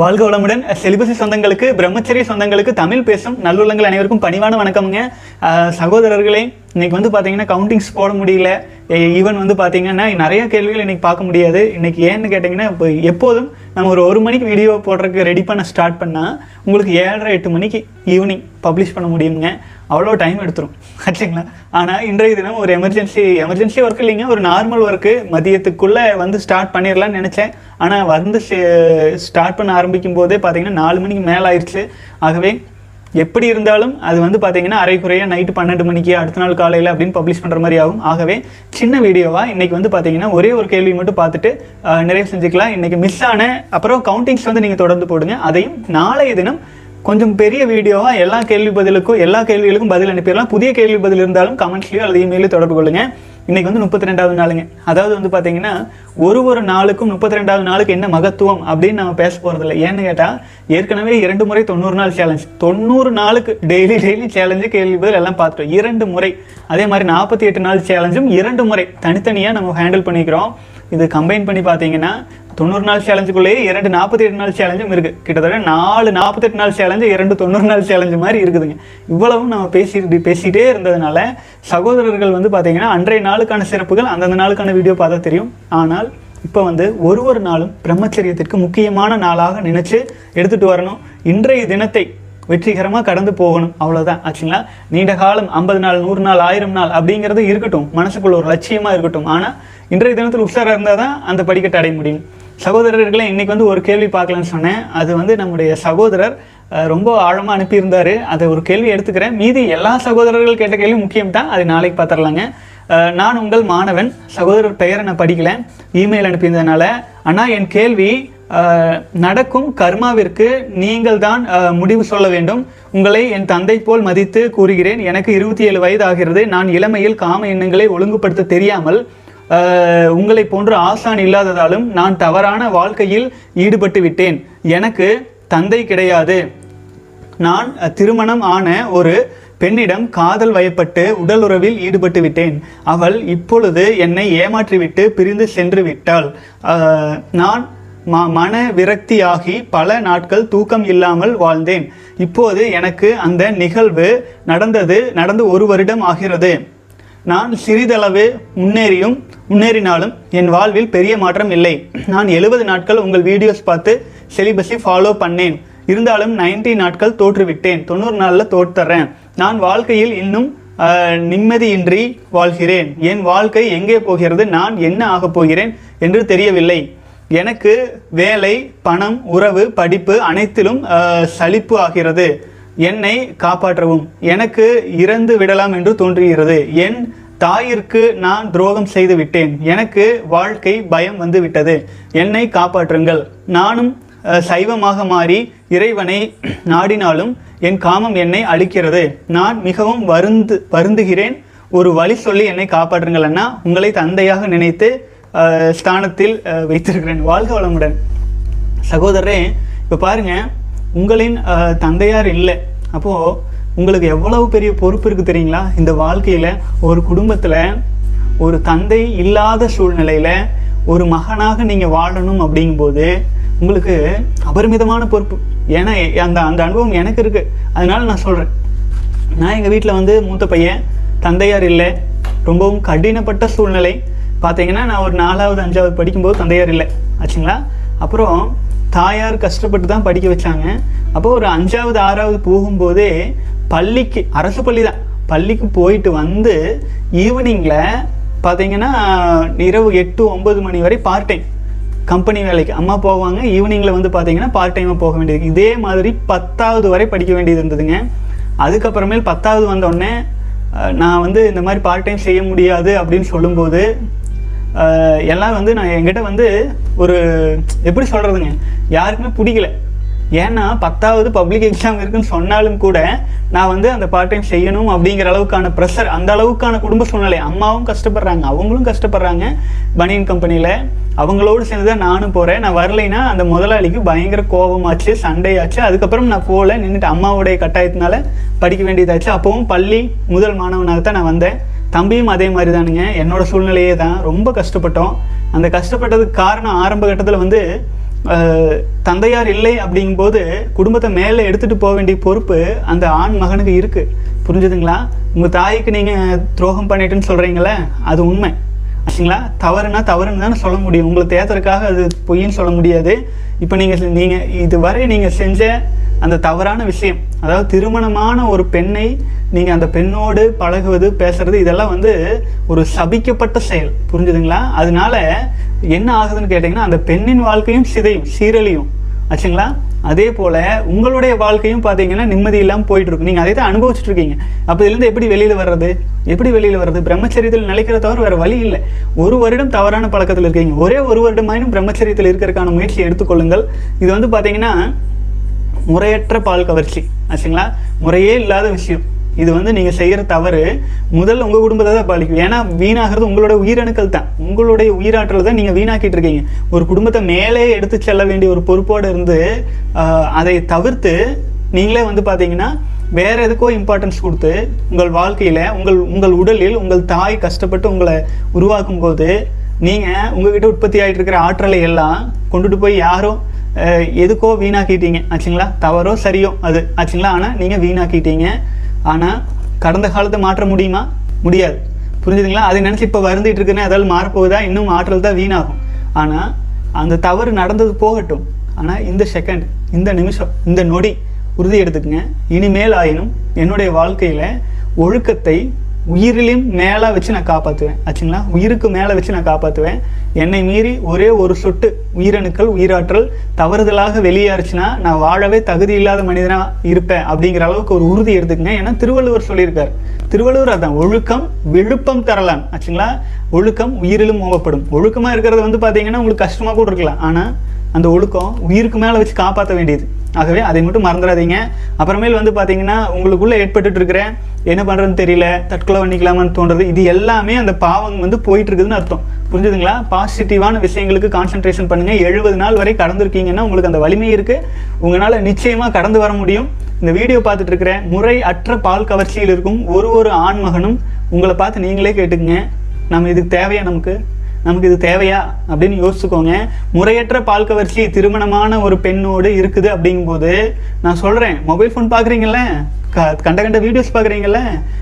வாழ்க வளமுடன். செலிபசி சொந்தங்களுக்கு பிரம்மச்சரிய சொந்தங்களுக்கு தமிழ் பேசும் நல்லுள்ளங்கள் அனைவருக்கும் பணிவான வணக்கம்ங்க. சகோதரர்களே இன்னைக்கு வந்து பார்த்தீங்கன்னா கவுண்டிங்ஸ் போட முடியல. ஈவன் வந்து பார்த்தீங்கன்னா நிறைய கேள்விகள் இன்னைக்கு பார்க்க முடியாது. இன்னைக்கு ஏன்னு கேட்டிங்கன்னா இப்போ எப்போதும் நம்ம ஒரு ஒரு மணிக்கு வீடியோ போடுறதுக்கு ரெடி பண்ண ஸ்டார்ட் பண்ணால் உங்களுக்கு ஏழரை எட்டு மணிக்கு ஈவினிங் பப்ளிஷ் பண்ண முடியுங்க அவ்வளோ டைம் எடுத்துரும். ஆச்சுங்களா ஆனால் இன்றைய தினம் ஒரு எமர்ஜென்சி எமர்ஜென்சி ஒர்க் இல்லைங்க. ஒரு நார்மல் ஒர்க்கு மதியத்துக்குள்ளே வந்து ஸ்டார்ட் பண்ணிடலான்னு நினச்சேன். ஆனால் வந்து ஸ்டார்ட் பண்ண ஆரம்பிக்கும் போதே பார்த்தீங்கன்னா நாலு மணிக்கு மேலே ஆயிடுச்சு ஆகவே எப்படி இருந்தாலும் அது வந்து பார்த்தீங்கன்னா அரைக்குறையாக நைட்டு பன்னெண்டு மணிக்கு அடுத்த நாள் காலையில் அப்படின்னு பப்ளிஷ் பண்ணுற மாதிரி ஆகும். ஆகவே சின்ன வீடியோவாக இன்னைக்கு வந்து பார்த்தீங்கன்னா ஒரே ஒரு கேள்வி மட்டும் பார்த்துட்டு நிறைவு செஞ்சுக்கலாம். இன்றைக்கி மிஸ் ஆன அப்புறம் கவுண்டிங்ஸ் வந்து நீங்கள் தொடர்ந்து போடுங்க. அதையும் நாளைய தினம் கொஞ்சம் பெரிய வீடியோவாக எல்லா கேள்வி பதிலுக்கும் எல்லா கேள்விகளுக்கும் பதில் அனுப்பிடலாம். புதிய கேள்வி பதில் இருந்தாலும் கமெண்ட்ஸ்லையோ அல்லது இமெயிலையோ தொடர்பு கொள்ளுங்கள் இன்னைக்கு வந்து முப்பத்தி ரெண்டாவது நாளுங்க. அதாவது வந்து பார்த்தீங்கன்னா ஒரு ஒரு நாளுக்கும் முப்பத்தி ரெண்டாவது நாளுக்கு என்ன மகத்துவம் அப்படின்னு நம்ம பேச போகிறதில்ல ஏன்னு கேட்டால் ஏற்கனவே இரண்டு முறை தொண்ணூறு நாள் சேலஞ்ச் தொண்ணூறு நாளுக்கு டெய்லி டெய்லி சேலஞ்சு கேள்வி பதில் எல்லாம் பார்த்துட்டோம். இரண்டு முறை. அதே மாதிரி நாற்பத்தி எட்டு நாள் சேலஞ்சும் இரண்டு முறை தனித்தனியாக நம்ம ஹேண்டில் பண்ணிக்கிறோம். இது கம்பைன் பண்ணி பார்த்தீங்கன்னா தொண்ணூறு நாள் சேலஞ்சுக்குள்ளேயே இரண்டு நாற்பத்தி எட்டு நாள் சேலஞ்சும் இருக்குது கிட்டத்தட்ட நாலு நாற்பத்தெட்டு நாள் சேலஞ்சு இரண்டு தொண்ணூறு நாள் சேலஞ்சு மாதிரி இருக்குதுங்க. இவ்வளவும் நம்ம பேசிட்டு பேசிகிட்டே இருந்ததுனால சகோதரர்கள் வந்து பார்த்தீங்கன்னா அன்றைய நாளுக்கான சிறப்புகள் அந்தந்த நாளுக்கான வீடியோ பார்த்தா தெரியும். ஆனால் இப்போ வந்து ஒரு ஒரு நாளும் பிரம்மச்சரியத்திற்கு முக்கியமான நாளாக நினச்சி எடுத்துகிட்டு வரணும். இன்றைய தினத்தை வெற்றிகரமாக கடந்து போகணும். அவ்வளோதான் ஆச்சுங்களா? நீண்ட காலம் ஐம்பது நாள் நூறு நாள் ஆயிரம் நாள் அப்படிங்கிறது இருக்கட்டும். மனசுக்குள்ள ஒரு லட்சியமாக இருக்கட்டும். ஆனால் இன்றைய தினத்தில் உஷாராக இருந்தால் தான் அந்த படிக்கட்டை அடைய முடியும். சகோதரர்களை இன்றைக்கி வந்து ஒரு கேள்வி பார்க்கலான்னு சொன்னேன். அது வந்து நம்முடைய சகோதரர் ரொம்ப ஆழமாக அனுப்பியிருந்தாரு. அதை ஒரு கேள்வி எடுத்துக்கிறேன். மீதி எல்லா சகோதரர்கள் கேட்ட கேள்வி முக்கியம் தான் அது நாளைக்கு பார்த்துடலாங்க. நான் உங்கள் மாணவன். சகோதரர் பெயரை நான் படிக்கலை. இமெயில் அனுப்பியிருந்ததுனால அண்ணா என் கேள்வி நடக்கும் கர்மாவிற்கு நீங்கள் தான் முடிவு சொல்ல வேண்டும். உங்களை என் தந்தை போல் மதித்து கூறுகிறேன். எனக்கு இருபத்தி ஏழு வயது ஆகிறது நான் இளமையில் காம எண்ணங்களை ஒழுங்குபடுத்த தெரியாமல் உங்களை போன்ற ஆசான் இல்லாததாலும் நான் தவறான வாழ்க்கையில் ஈடுபட்டு விட்டேன். எனக்கு தந்தை கிடையாது. நான் திருமணம் ஆன ஒரு பெண்ணிடம் காதல் வயப்பட்டு உடலுறவில் ஈடுபட்டு விட்டேன். அவள் இப்பொழுது என்னை ஏமாற்றிவிட்டு பிரிந்து சென்று விட்டாள். நான் ம மன விரக்தியாகி பல நாட்கள் தூக்கம் இல்லாமல் வாழ்ந்தேன். இப்போது எனக்கு அந்த நிகழ்வு நடந்தது நடந்து ஒரு வருடம் ஆகிறது. நான் சிறிதளவு முன்னேறியும் முன்னேறினாலும் என் வாழ்வில் பெரிய மாற்றம் இல்லை. நான் எழுபது நாட்கள் உங்கள் வீடியோஸ் பார்த்து செலிபஸை ஃபாலோ பண்ணேன். இருந்தாலும் 90 நாட்கள் தோற்றுவிட்டேன். தொண்ணூறு நாளில் தோற்றுறேன். நான் வாழ்க்கையில் இன்னும் நிம்மதியின்றி வாழ்கிறேன். என் வாழ்க்கை எங்கே போகிறது? நான் என்ன ஆகப் போகிறேன்? என்று தெரியவில்லை. எனக்கு வேலை பணம் உறவு படிப்பு அனைத்திலும் சலிப்பு ஆகிறது. என்னை காப்பாற்றவும். எனக்கு இறந்து விடலாம் என்று தோன்றுகிறது. என் தாயிற்கு நான் துரோகம் செய்து விட்டேன். எனக்கு வாழ்க்கை பயம் வந்து விட்டது. என்னை காப்பாற்றுங்கள். நானும் சைவமாக மாறி இறைவனை நாடினாலும் என் காமம் என்னை அழிக்கிறது. நான் மிகவும் வருந்து வருந்துகிறேன். ஒரு வழி சொல்லி என்னை காப்பாற்றுங்கள் அண்ணா. உங்களை தந்தையாக நினைத்து ஸ்தானத்தில் வைத்திருக்கிறேன். வாழ்க வளமுடன். சகோதரரே இப்போ பாருங்க உங்களின் தந்தையார் இல்லை. அப்போது உங்களுக்கு எவ்வளவு பெரிய பொறுப்பு இருக்குது தெரியுங்களா? இந்த வாழ்க்கையில் ஒரு குடும்பத்தில் ஒரு தந்தை இல்லாத சூழ்நிலையில் ஒரு மகனாக நீங்கள் வாழணும் அப்படிங்கும்போது உங்களுக்கு அபரிமிதமான பொறுப்பு. ஏன்னா அந்த அந்த அனுபவம் எனக்கு இருக்குது அதனால நான் சொல்கிறேன் நான் எங்கள் வீட்டில் வந்து மூத்த பையன் தந்தையார் இல்லை. ரொம்பவும் கடினப்பட்ட சூழ்நிலை. பார்த்தீங்கன்னா நான் ஒரு நாலாவது அஞ்சாவது படிக்கும்போது தந்தையார் இல்லை. ஆச்சுங்களா? அப்புறம் தாயார் கஷ்டப்பட்டு தான் படிக்க வச்சாங்க. அப்போ ஒரு அஞ்சாவது ஆறாவது போகும்போதே பள்ளிக்கு அரசு பள்ளி தான். பள்ளிக்கு போயிட்டு வந்து ஈவினிங்கில் பார்த்தீங்கன்னா இரவு எட்டு ஒன்பது மணி வரை பார்ட் டைம் கம்பெனி வேலைக்கு. அம்மா போவாங்க. ஈவினிங்கில் வந்து பார்த்தீங்கன்னா பார்ட் டைமாக போக வேண்டியது. இதே மாதிரி பத்தாவது வரை படிக்க வேண்டியது இருந்ததுங்க. அதுக்கப்புறமேல் பத்தாவது வந்தோடனே நான் வந்து இந்த மாதிரி பார்ட் டைம் செய்ய முடியாது அப்படின்னு சொல்லும்போது எல்லாம் வந்து நான் என்கிட்ட வந்து ஒரு எப்படி சொல்கிறதுங்க யாருக்குமே பிடிக்கல. ஏன்னா பத்தாவது பப்ளிக் எக்ஸாம் இருக்குன்னு சொன்னாலும் கூட நான் வந்து அந்த பார்ட் டைம் செய்யணும் அப்படிங்கிற அளவுக்கான ப்ரெஷர் அந்த அளவுக்கான குடும்ப சூழ்நிலை. அம்மாவும் கஷ்டப்படுறாங்க அவங்களும் கஷ்டப்படுறாங்க. பனியன் கம்பெனியில் அவங்களோடு சேர்ந்து தான் நானும் போகிறேன் நான் வரலைன்னா அந்த முதலாளிக்கு பயங்கர கோபமாச்சு சண்டையாச்சு. அதுக்கப்புறம் நான் போகல நின்றுட்டு அம்மாவுடைய கட்டாயத்தினால படிக்க வேண்டியதாச்சு. அப்போவும் பள்ளி முதல் மாணவனாக தான் நான் வந்தேன். தம்பியும் அதே மாதிரி தானுங்க என்னோட சூழ்நிலையே தான் ரொம்ப கஷ்டப்பட்டோம். அந்த கஷ்டப்பட்டதுக்கு காரணம் ஆரம்ப கட்டத்தில் வந்து தந்தையார் இல்லை அப்படிங்கும்போது குடும்பத்தை மேலே எடுத்துகிட்டு போக வேண்டிய பொறுப்பு அந்த ஆண் மகனுக்கு இருக்குது புரிஞ்சுதுங்களா? உங்கள் தாய்க்கு நீங்கள் துரோகம் பண்ணிட்டுன்னு சொல்கிறீங்களே அது உண்மை. ஆச்சுங்களா? தவறுனா தவறுன்னு தானே சொல்ல முடியும். உங்களை தேத்துறதுக்காக அது பொய்ன்னு சொல்ல முடியாது. இப்போ நீங்கள் நீங்கள் இதுவரை நீங்கள் செஞ்ச அந்த தவறான விஷயம் அதாவது திருமணமான ஒரு பெண்ணை நீங்கள் அந்த பெண்ணோடு பழகுவது பேசுறது இதெல்லாம் வந்து ஒரு சபிக்கப்பட்ட செயல். புரிஞ்சுதுங்களா? அதனால என்ன ஆகுதுன்னு கேட்டிங்கன்னா அந்த பெண்ணின் வாழ்க்கையும் சிதையும் சீரழியும். ஆச்சுங்களா? அதே போல உங்களுடைய வாழ்க்கையும் பார்த்தீங்கன்னா நிம்மதி இல்லாமல் போயிட்டு நீங்கள் அதை தான் அனுபவிச்சுட்டு இருக்கீங்க அப்போ இதுலேருந்து எப்படி வெளியில் வர்றது? எப்படி வெளியில் வர்றது? பிரம்மச்சரியத்தில் நிலைக்கிற தவிர வேறு வழி இல்லை. ஒரு வருடம் தவறான பழக்கத்தில் இருக்கீங்க. ஒரே ஒரு வருடமாயினும் பிரம்மச்சரியத்தில் இருக்கிறதுக்கான முயற்சி எடுத்துக்கொள்ளுங்கள். இது வந்து பார்த்தீங்கன்னா முறையற்ற பால் கவர்ச்சி. ஆச்சுங்களா? முறையே இல்லாத விஷயம். இது வந்து நீங்கள் செய்கிற தவறு முதல்ல உங்கள் குடும்பத்தை தான் பாதிக்கும். ஏன்னா வீணாகிறது உங்களோட உயிரணுக்கள் தான். உங்களுடைய உயிராற்றல் தான் நீங்கள் வீணாக்கிட்டு இருக்கீங்க. ஒரு குடும்பத்தை மேலே எடுத்து செல்ல வேண்டிய ஒரு பொறுப்போடு இருந்து அதை தவிர்த்து நீங்களே வந்து பார்த்தீங்கன்னா வேற எதுக்கோ இம்பார்ட்டன்ஸ் கொடுத்து உங்கள் வாழ்க்கையில் உங்கள் உங்கள் உடலில் உங்கள் தாய் கஷ்டப்பட்டு உங்களை உருவாக்கும் போது நீங்கள் உங்ககிட்ட உற்பத்தி ஆகிட்டு இருக்கிற ஆற்றலை எல்லாம் கொண்டுட்டு போய் யாரும் எதுக்கோ வீணாக்கிட்டீங்க. ஆச்சுங்களா? தவறோ சரியோ அது. ஆச்சுங்களா? ஆனால் நீங்கள் வீணாக்கிட்டீங்க. ஆனால் கடந்த காலத்தை மாற்ற முடியுமா? முடியாது. புரிஞ்சுதுங்களா? அதை நினச்சி இப்போ வருந்திட்டு இருக்குன்னு அதால் மாறப்போகுதா? இன்னும் ஆற்றல் தான் வீணாகும். ஆனால் அந்த தவறு நடந்தது போகட்டும். ஆனால் இந்த செகண்ட் இந்த நிமிஷம் இந்த நொடி உறுதி எடுத்துக்கங்க. இனிமேல் ஆயினும் என்னுடைய வாழ்க்கையில் ஒழுக்கத்தை உயிரிலும் மேலே வச்சு நான் காப்பாற்றுவேன் ஆச்சுங்களா? உயிருக்கு மேலே வச்சு நான் காப்பாற்றுவேன் என்னை மீறி ஒரே ஒரு சொட்டு உயிரணுக்கள் உயிராற்றல் தவறுதலாக வெளியேறுச்சுன்னா நான் வாழவே தகுதி இல்லாத மனிதனாக இருப்பேன் அப்படிங்கிற அளவுக்கு ஒரு உறுதி எடுத்துக்கங்க. ஏன்னா திருவள்ளுவர் சொல்லியிருக்கார். திருவள்ளுவர் அதான் ஒழுக்கம் விழுப்பம் தரலாம். ஆச்சுங்களா? ஒழுக்கம் உயிரிலும் மோகப்படும் ஒழுக்கமாக இருக்கிறது வந்து பார்த்தீங்கன்னா உங்களுக்கு கஷ்டமாக கூட இருக்கலாம். ஆனால் அந்த ஒழுக்கம் உயிருக்கு மேலே வச்சு காப்பாற்ற வேண்டியது. ஆகவே அதை மட்டும் மறந்துடாதீங்க. அப்புறமேல் வந்து பார்த்தீங்கன்னா உங்களுக்குள்ள ஏற்பட்டுட்டு இருக்கிற என்ன பண்ணுறதுன்னு தெரியல தற்கொலை பண்ணிக்கலாமான்னு தோன்றது இது எல்லாமே அந்த பாவம் வந்து போயிட்டு இருக்குதுன்னு அர்த்தம். புரிஞ்சுதுங்களா? பாசிட்டிவான விஷயங்களுக்கு கான்சென்ட்ரேஷன் பண்ணுங்க. எழுபது நாள் வரை கடந்திருக்கீங்கன்னா உங்களுக்கு அந்த வலிமை இருக்கு. உங்களால் நிச்சயமா கடந்து வர முடியும். இந்த வீடியோ பார்த்துட்டு இருக்கிற முறை அற்ற பால் கவர்ச்சியில் இருக்கும் ஒரு ஒரு ஆண்மகனும் உங்களை பார்த்து நீங்களே கேட்டுக்குங்க. நம்ம இதுக்கு தேவையா நமக்கு? நமக்கு இது தேவையா அப்படின்னு யோசிச்சுக்கோங்க. முறையற்ற பால் கவர்ச்சி திருமணமான ஒரு பெண்ணோடு இருக்குது அப்படிங்கும்போது நான் சொல்கிறேன் மொபைல் ஃபோன் பார்க்குறீங்கல்ல கண்ட கண்ட வீடியோஸ் பார்க்குறீங்கல்ல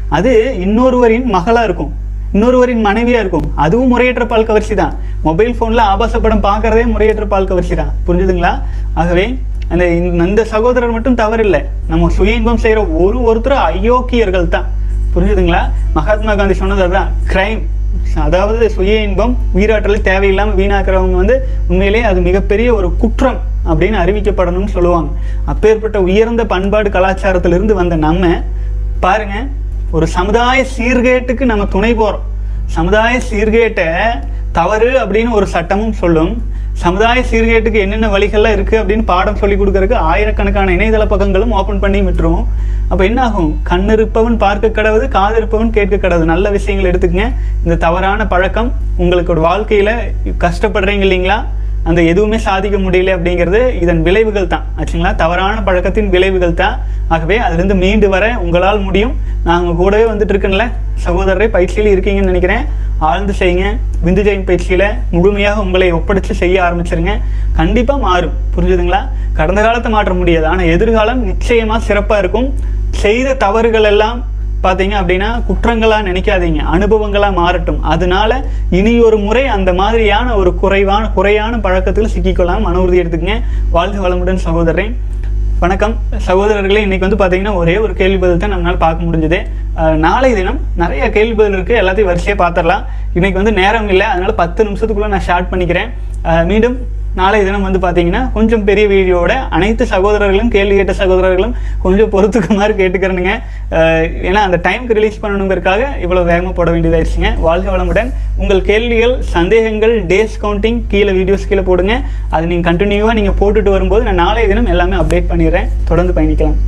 அது இன்னொருவரின் மகளாக இருக்கும். இன்னொருவரின் மனைவியாக இருக்கும். அதுவும் முறையற்ற பால் கவர்ச்சி தான். மொபைல் ஃபோனில் ஆபாச படம் பார்க்குறதே முறையற்ற பால் கவர்ச்சி தான். புரிஞ்சுதுங்களா? ஆகவே அந்த இந்த- இந்த சகோதரர் மட்டும் தவறில்லை. நம்ம சுய இன்பம் செய்கிற ஒரு ஒருத்தரும் அயோக்கியர்கள் தான். புரிஞ்சுதுங்களா? மகாத்மா காந்தி சொன்னது அதுதான் கிரைம் அதாவது சுய இன்பம் உயிராற்றலை தேவையில்லாமல் வீணாக்குறவங்க வந்து உண்மையிலேயே அது மிகப்பெரிய ஒரு குற்றம் அப்படின்னு அறிவிக்கப்படணும்னு சொல்லுவாங்க. அப்பேற்பட்ட உயர்ந்த பண்பாடு கலாச்சாரத்திலிருந்து வந்த நம்ம பாருங்க ஒரு சமுதாய சீர்கேட்டுக்கு நம்ம துணை போகிறோம் சமுதாய சீர்கேட்டை தவறு அப்படின்னு ஒரு சட்டமும் சொல்லும். சமுதாய சீர்கேட்டுக்கு என்னென்ன வழிகள்லாம் இருக்குது அப்படின்னு பாடம் சொல்லி கொடுக்கறதுக்கு ஆயிரக்கணக்கான இணையதள பக்கங்களும் ஓப்பன் பண்ணி விட்டுருவோம். அப்போ என்ன ஆகும்? கண் இருப்பவன் பார்க்க கடவுது காது இருப்பவன் கேட்க கடவுது. நல்ல விஷயங்கள் எடுத்துக்கங்க. இந்த தவறான பழக்கம் உங்களுக்கு ஒரு வாழ்க்கையில் கஷ்டப்படுறீங்க இல்லைங்களா? அந்த எதுவுமே சாதிக்க முடியல அப்படிங்கிறது இதன் விளைவுகள் தான். ஆச்சுங்களா? தவறான பழக்கத்தின் விளைவுகள் தான். ஆகவே அதுலேருந்து மீண்டு வர உங்களால் முடியும். நான் கூடவே வந்துட்டு இருக்கேன்ல. சகோதரரை பயிற்சியில் இருக்கீங்கன்னு நினைக்கிறேன். ஆழ்ந்து செய்யுங்க. விந்து ஜெயின் பயிற்சியில் முழுமையாக உங்களை ஒப்படைச்சு செய்ய ஆரம்பிச்சிருங்க. கண்டிப்பாக மாறும். புரிஞ்சுதுங்களா? கடந்த காலத்தை மாற்ற முடியாது. ஆனால் எதிர்காலம் நிச்சயமாக சிறப்பாக இருக்கும். செய்த தவறுகள் எல்லாம் பார்த்தீங்க அப்படின்னா குற்றங்களாக நினைக்காதீங்க. அனுபவங்களாக மாறட்டும். அதனால இனி ஒரு முறை அந்த மாதிரியான ஒரு குறைவான குறையான பழக்கத்தில் சிக்கிக்கொள்ளாமல் மன உறுதி எடுத்துக்கங்க. வாழ்க வளமுடன் சகோதரன் வணக்கம். சகோதரர்களே இன்றைக்கி வந்து பார்த்தீங்கன்னா ஒரே ஒரு கேள்வி பதில் தான் நம்மளால் பார்க்க முடிஞ்சது. நாளை தினம் நிறைய கேள்வி பதில் இருக்குது எல்லாத்தையும் வரிசையாக பார்த்துடலாம் இன்றைக்கி வந்து நேரம் இல்லை. அதனால் பத்து நிமிஷத்துக்குள்ளே நான் ஸ்டார்ட் பண்ணிக்கிறேன். மீண்டும் நாளைய தினம் வந்து பார்த்தீங்கன்னா கொஞ்சம் பெரிய வீடியோவோட அனைத்து சகோதரர்களும் கேள்வி கேட்ட சகோதரர்களும் கொஞ்சம் பொறுத்துக்குமாறு கேட்டுக்கிறேனுங்க. ஏன்னா அந்த டைம்க்கு ரிலீஸ் பண்ணணுங்கிறதுக்காக இவ்வளோ வேகமாக போட வேண்டியதாகிடுச்சுங்க வாழ்க வளமுடன். உங்கள் கேள்விகள் சந்தேகங்கள் டேஸ் கவுண்டிங் கீழே வீடியோஸ் கீழே போடுங்க. அது நீங்கள் கண்டினியூவாக நீங்கள் போட்டுட்டு வரும்போது நான் நாளைய தினம் எல்லாமே அப்டேட் பண்ணிடுறேன். தொடர்ந்து பயணிக்கலாம்.